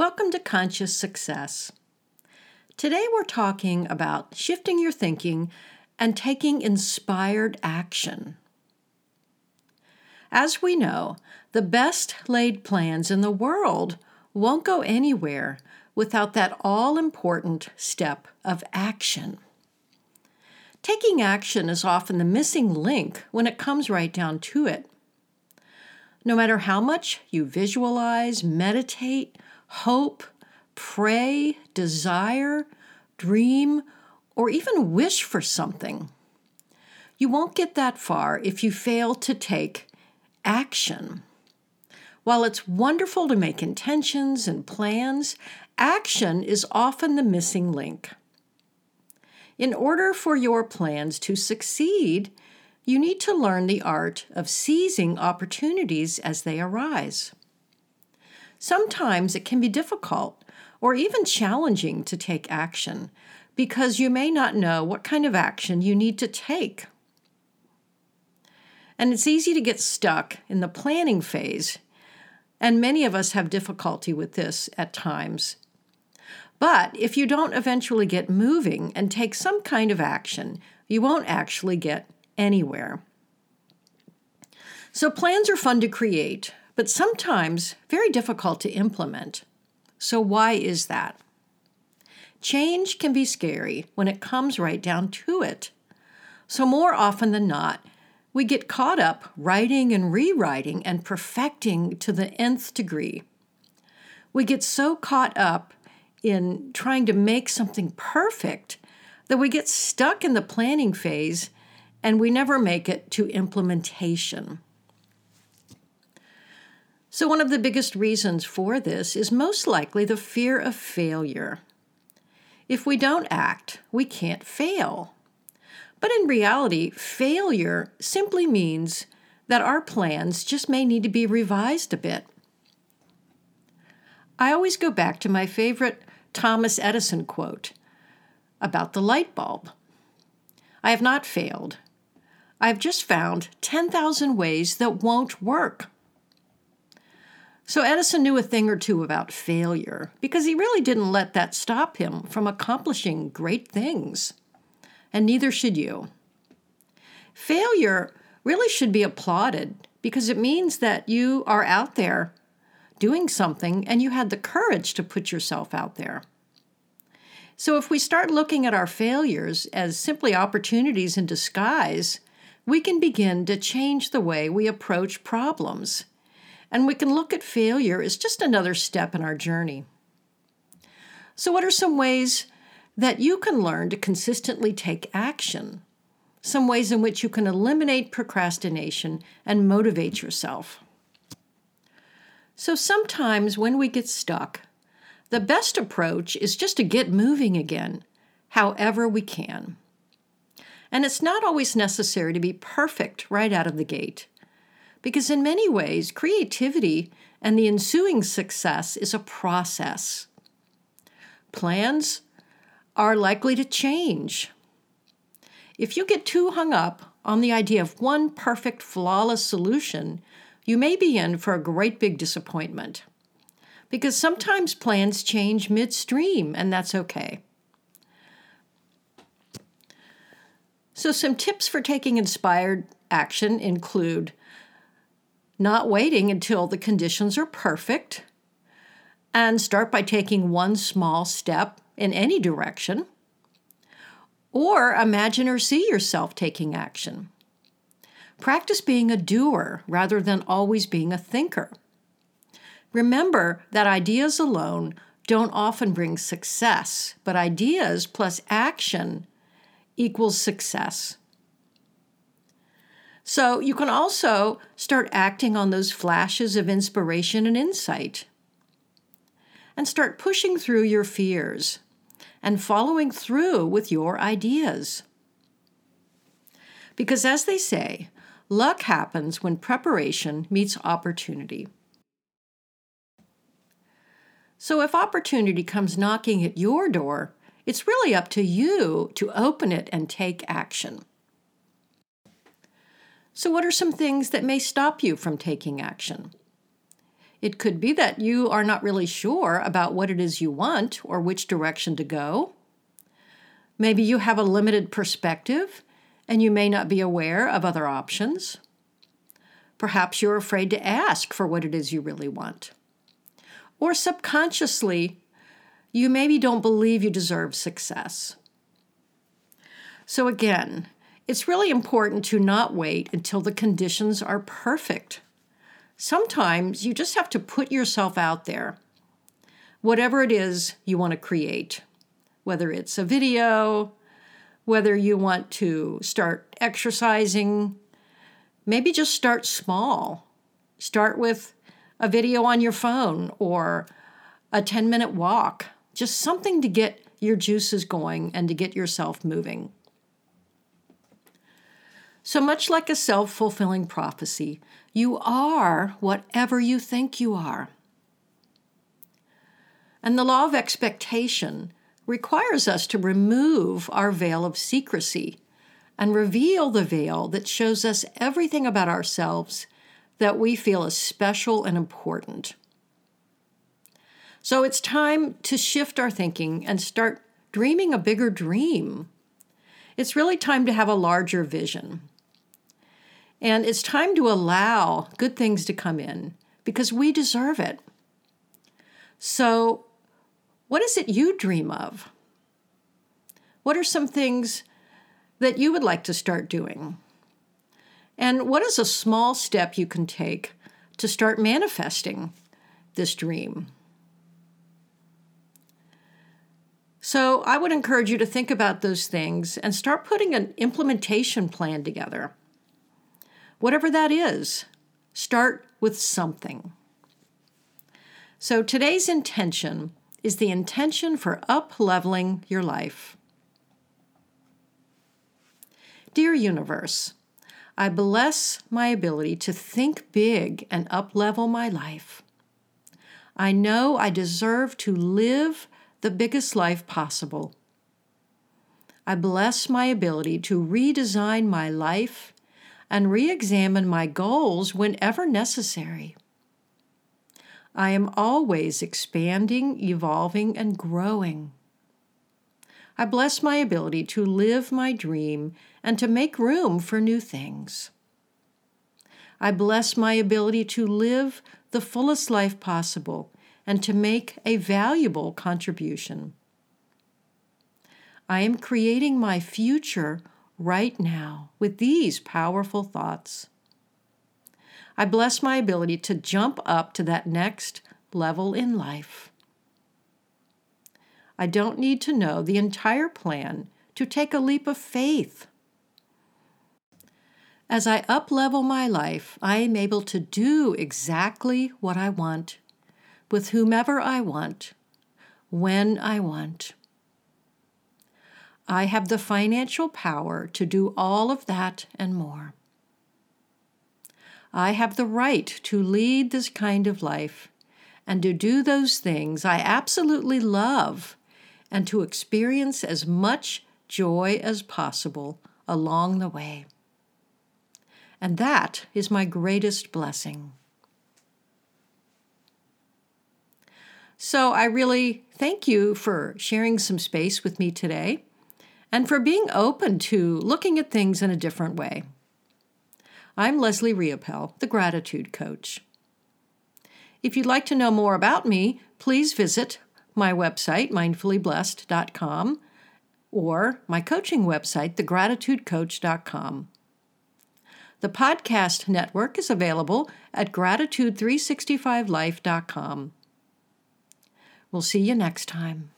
Welcome to Conscious Success. Today we're talking about shifting your thinking and taking inspired action. As we know, the best laid plans in the world won't go anywhere without that all important step of action. Taking action is often the missing link when it comes right down to it. No matter how much you visualize, meditate, hope, pray, desire, dream, or even wish for something. You won't get that far if you fail to take action. While it's wonderful to make intentions and plans, action is often the missing link. In order for your plans to succeed, you need to learn the art of seizing opportunities as they arise. Sometimes it can be difficult or even challenging to take action because you may not know what kind of action you need to take. And it's easy to get stuck in the planning phase, and many of us have difficulty with this at times. But if you don't eventually get moving and take some kind of action, you won't actually get anywhere. So, plans are fun to create, but sometimes very difficult to implement. So, why is that? Change can be scary when it comes right down to it. So, more often than not, we get caught up writing and rewriting and perfecting to the nth degree. We get so caught up in trying to make something perfect that we get stuck in the planning phase and we never make it to implementation. So, one of the biggest reasons for this is most likely the fear of failure. If we don't act, we can't fail. But in reality, failure simply means that our plans just may need to be revised a bit. I always go back to my favorite Thomas Edison quote about the light bulb I have not failed. I have just found 10,000 ways that won't work. So Edison knew a thing or two about failure because he really didn't let that stop him from accomplishing great things. And neither should you. Failure really should be applauded because it means that you are out there doing something and you had the courage to put yourself out there. So, if we start looking at our failures as simply opportunities in disguise, we can begin to change the way we approach problems and we can look at failure as just another step in our journey. So, what are some ways that you can learn to consistently take action? Some ways in which you can eliminate procrastination and motivate yourself. So, sometimes when we get stuck, the best approach is just to get moving again, however we can. And it's not always necessary to be perfect right out of the gate. Because in many ways, creativity and the ensuing success is a process. Plans are likely to change. If you get too hung up on the idea of one perfect, flawless solution, you may be in for a great big disappointment. Because sometimes plans change midstream, and that's okay. So, some tips for taking inspired action include not waiting until the conditions are perfect, and start by taking one small step in any direction. Or imagine or see yourself taking action. Practice being a doer rather than always being a thinker. Remember that ideas alone don't often bring success, but ideas plus action equals success. So you can also start acting on those flashes of inspiration and insight. And start pushing through your fears and following through with your ideas. Because as they say, luck happens when preparation meets opportunity. So if opportunity comes knocking at your door, it's really up to you to open it and take action. So, what are some things that may stop you from taking action? It could be that you are not really sure about what it is you want or which direction to go. Maybe you have a limited perspective and you may not be aware of other options. Perhaps you're afraid to ask for what it is you really want. Or subconsciously, you maybe don't believe you deserve success. So, again, it's really important to not wait until the conditions are perfect. Sometimes you just have to put yourself out there, whatever it is you want to create, whether it's a video, whether you want to start exercising, maybe just start small. Start with a video on your phone or a 10 minute walk, just something to get your juices going and to get yourself moving. So much like a self fulfilling prophecy, you are whatever you think you are. And the law of expectation requires us to remove our veil of secrecy and reveal the veil that shows us everything about ourselves that we feel is special and important. So it's time to shift our thinking and start dreaming a bigger dream. It's really time to have a larger vision. And it's time to allow good things to come in because we deserve it. So, what is it you dream of? What are some things that you would like to start doing? And what is a small step you can take to start manifesting this dream? So, I would encourage you to think about those things and start putting an implementation plan together. Whatever that is, start with something. So, today's intention is the intention for up leveling your life. Dear Universe, I bless my ability to think big and uplevel my life. I know I deserve to live the biggest life possible. I bless my ability to redesign my life and re examine my goals whenever necessary. I am always expanding, evolving, and growing. I bless my ability to live my dream and to make room for new things. I bless my ability to live the fullest life possible and to make a valuable contribution. I am creating my future right now with these powerful thoughts. I bless my ability to jump up to that next level in life. I don't need to know the entire plan to take a leap of faith. As I uplevel my life, I am able to do exactly what I want, with whomever I want, when I want. I have the financial power to do all of that and more. I have the right to lead this kind of life and to do those things I absolutely love and to experience as much joy as possible along the way. And that is my greatest blessing. So I really thank you for sharing some space with me today and for being open to looking at things in a different way. I'm Leslie Riopel, the Gratitude Coach. If you'd like to know more about me, please visit my website, mindfullyblessed.com, or my coaching website, thegratitudecoach.com. The podcast network is available at gratitude365life.com. We'll see you next time.